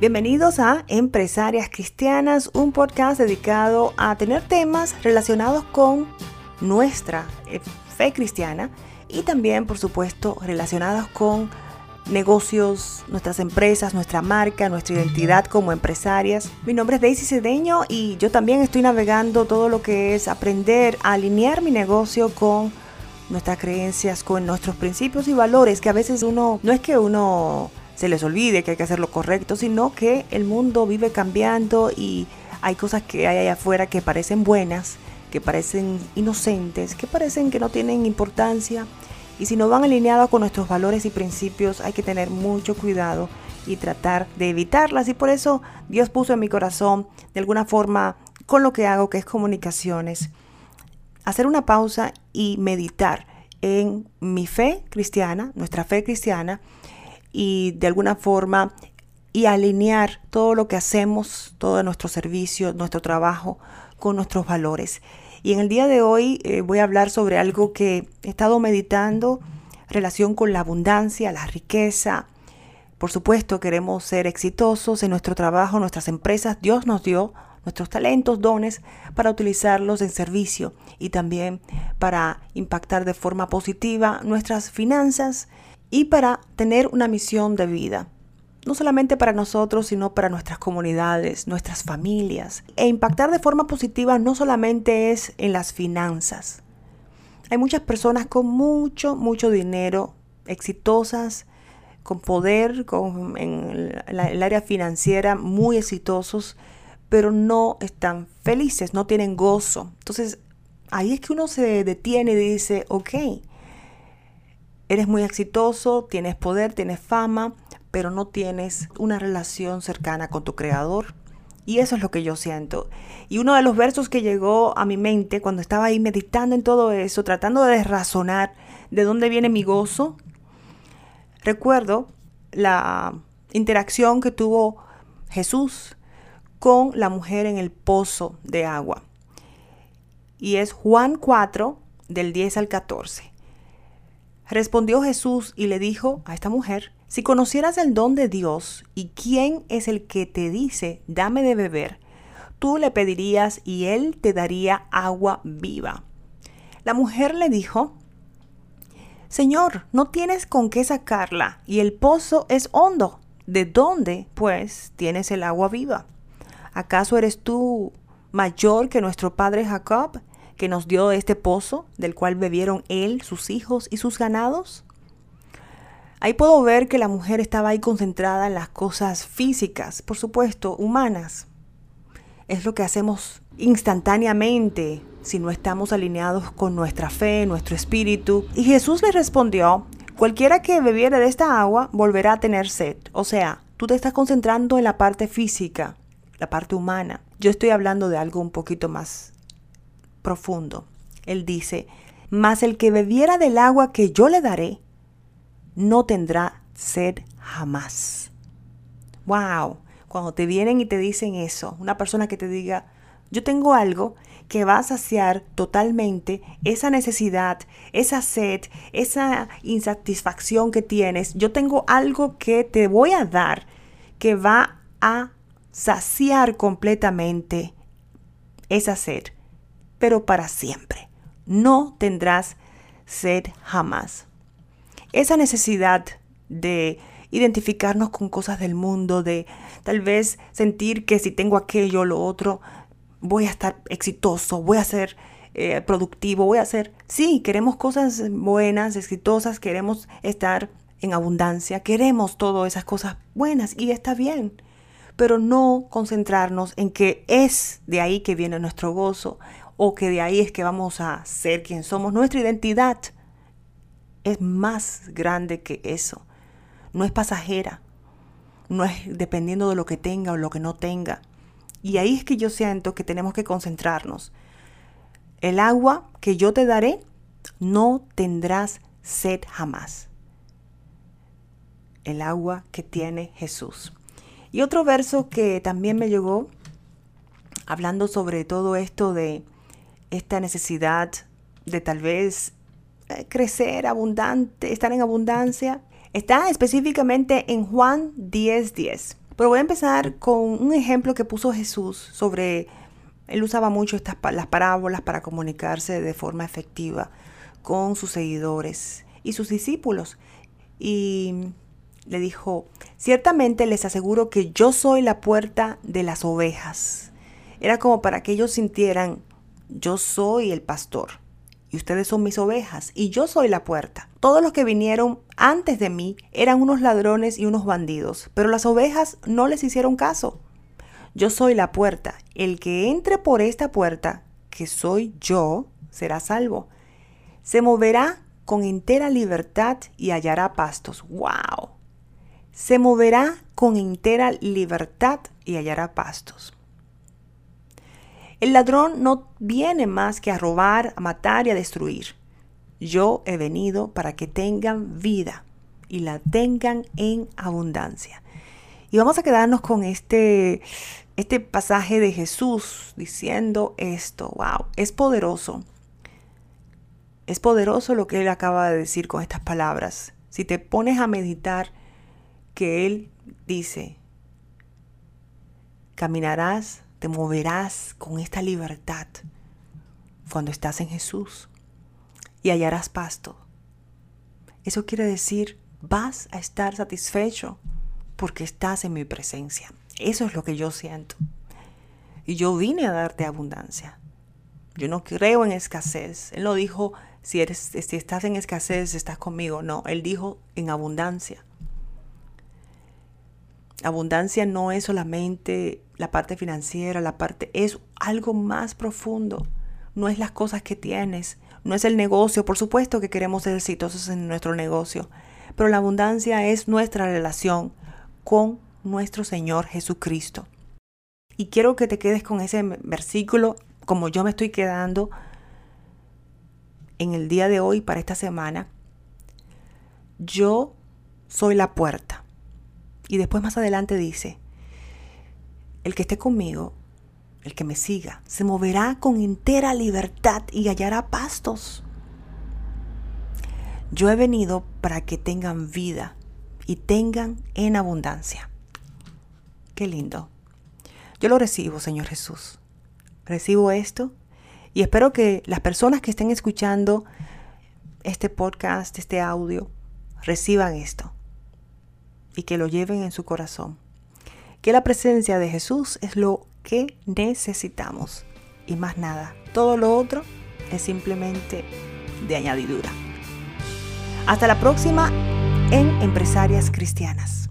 Bienvenidos a Empresarias Cristianas, un podcast dedicado a tener temas relacionados con nuestra eh, fe cristiana y también, por supuesto, relacionados con negocios, nuestras empresas, nuestra marca, nuestra identidad como empresarias. Mi nombre es Daisy Cedeño y yo también estoy navegando todo lo que es aprender a alinear mi negocio con nuestras creencias, con nuestros principios y valores, que a veces uno, no es que uno se les olvide que hay que hacer lo correcto, sino que el mundo vive cambiando y hay cosas que hay allá afuera que parecen buenas, que parecen inocentes, que parecen que no tienen importancia. Y si no van alineados con nuestros valores y principios, hay que tener mucho cuidado y tratar de evitarlas. Y por eso Dios puso en mi corazón, de alguna forma, con lo que hago, que es comunicaciones, hacer una pausa y meditar en mi fe cristiana, nuestra fe cristiana, y de alguna forma y alinear todo lo que hacemos, todo nuestro servicio, nuestro trabajo con nuestros valores. Y en el día de hoy eh, voy a hablar sobre algo que he estado meditando, relación con la abundancia, la riqueza. Por supuesto, queremos ser exitosos en nuestro trabajo, nuestras empresas. Dios nos dio nuestros talentos, dones, para utilizarlos en servicio y también para impactar de forma positiva nuestras finanzas y para tener una misión de vida. No solamente para nosotros, sino para nuestras comunidades, nuestras familias. E impactar de forma positiva no solamente es en las finanzas. Hay muchas personas con mucho, mucho dinero, exitosas, con poder, con, en el área financiera, muy exitosos, pero no están felices, no tienen gozo. Entonces, ahí es que uno se detiene y dice, ok, Eres muy exitoso, tienes poder, tienes fama, pero no tienes una relación cercana con tu creador. Y eso es lo que yo siento. Y uno de los versos que llegó a mi mente cuando estaba ahí meditando en todo eso, tratando de razonar de dónde viene mi gozo, recuerdo la interacción que tuvo Jesús con la mujer en el pozo de agua. Y es Juan 4, del 10 al 14. Respondió Jesús y le dijo a esta mujer, si conocieras el don de Dios y quién es el que te dice, dame de beber, tú le pedirías y él te daría agua viva. La mujer le dijo, Señor, no tienes con qué sacarla y el pozo es hondo. ¿De dónde, pues, tienes el agua viva? ¿Acaso eres tú mayor que nuestro padre Jacob, que nos dio este pozo del cual bebieron él, sus hijos y sus ganados? Ahí puedo ver que la mujer estaba ahí concentrada en las cosas físicas, por supuesto, humanas. Es lo que hacemos instantáneamente si no estamos alineados con nuestra fe, nuestro espíritu. Y Jesús le respondió, cualquiera que bebiere de esta agua volverá a tener sed. O sea, tú te estás concentrando en la parte física, la parte humana. Yo estoy hablando de algo un poquito más profundo. Él dice, mas el que bebiera del agua que yo le daré, no tendrá sed jamás. Wow, cuando te vienen y te dicen eso, una persona que te diga, yo tengo algo que va a saciar totalmente esa necesidad, esa sed, esa insatisfacción que tienes. Yo tengo algo que te voy a dar que va a saciar completamente esa sed pero para siempre. No tendrás sed jamás. Esa necesidad de identificarnos con cosas del mundo, de tal vez sentir que si tengo aquello o lo otro, voy a estar exitoso, voy a ser eh, productivo, voy a ser... Sí, queremos cosas buenas, exitosas, queremos estar en abundancia, queremos todas esas cosas buenas y está bien, pero no concentrarnos en que es de ahí que viene nuestro gozo o que de ahí es que vamos a ser quien somos. Nuestra identidad es más grande que eso. No es pasajera. No es dependiendo de lo que tenga o lo que no tenga. Y ahí es que yo siento que tenemos que concentrarnos. El agua que yo te daré, no tendrás sed jamás. El agua que tiene Jesús. Y otro verso que también me llegó, hablando sobre todo esto de esta necesidad de tal vez eh, crecer abundante, estar en abundancia, está específicamente en Juan 10:10. Pero voy a empezar con un ejemplo que puso Jesús sobre, él usaba mucho estas, las parábolas para comunicarse de forma efectiva con sus seguidores y sus discípulos. Y le dijo, ciertamente les aseguro que yo soy la puerta de las ovejas. Era como para que ellos sintieran, yo soy el pastor y ustedes son mis ovejas y yo soy la puerta. Todos los que vinieron antes de mí eran unos ladrones y unos bandidos, pero las ovejas no les hicieron caso. Yo soy la puerta. El que entre por esta puerta, que soy yo, será salvo. Se moverá con entera libertad y hallará pastos. ¡Wow! Se moverá con entera libertad y hallará pastos. El ladrón no viene más que a robar, a matar y a destruir. Yo he venido para que tengan vida y la tengan en abundancia. Y vamos a quedarnos con este, este pasaje de Jesús diciendo esto. ¡Wow! Es poderoso. Es poderoso lo que él acaba de decir con estas palabras. Si te pones a meditar que él dice, caminarás, te moverás con esta libertad cuando estás en Jesús y hallarás pasto. Eso quiere decir, vas a estar satisfecho porque estás en mi presencia. Eso es lo que yo siento. Y yo vine a darte abundancia. Yo no creo en escasez. Él no dijo, si, si estás en escasez, estás conmigo. No, él dijo en abundancia. Abundancia no es solamente la parte financiera, la parte es algo más profundo. No es las cosas que tienes, no es el negocio. Por supuesto que queremos ser exitosos en nuestro negocio, pero la abundancia es nuestra relación con nuestro Señor Jesucristo. Y quiero que te quedes con ese versículo como yo me estoy quedando en el día de hoy para esta semana, yo soy la puerta. Y después más adelante dice, el que esté conmigo, el que me siga, se moverá con entera libertad y hallará pastos. Yo he venido para que tengan vida y tengan en abundancia. Qué lindo. Yo lo recibo, Señor Jesús. Recibo esto y espero que las personas que estén escuchando este podcast, este audio, reciban esto y que lo lleven en su corazón. Que la presencia de Jesús es lo que necesitamos y más nada. Todo lo otro es simplemente de añadidura. Hasta la próxima en Empresarias Cristianas.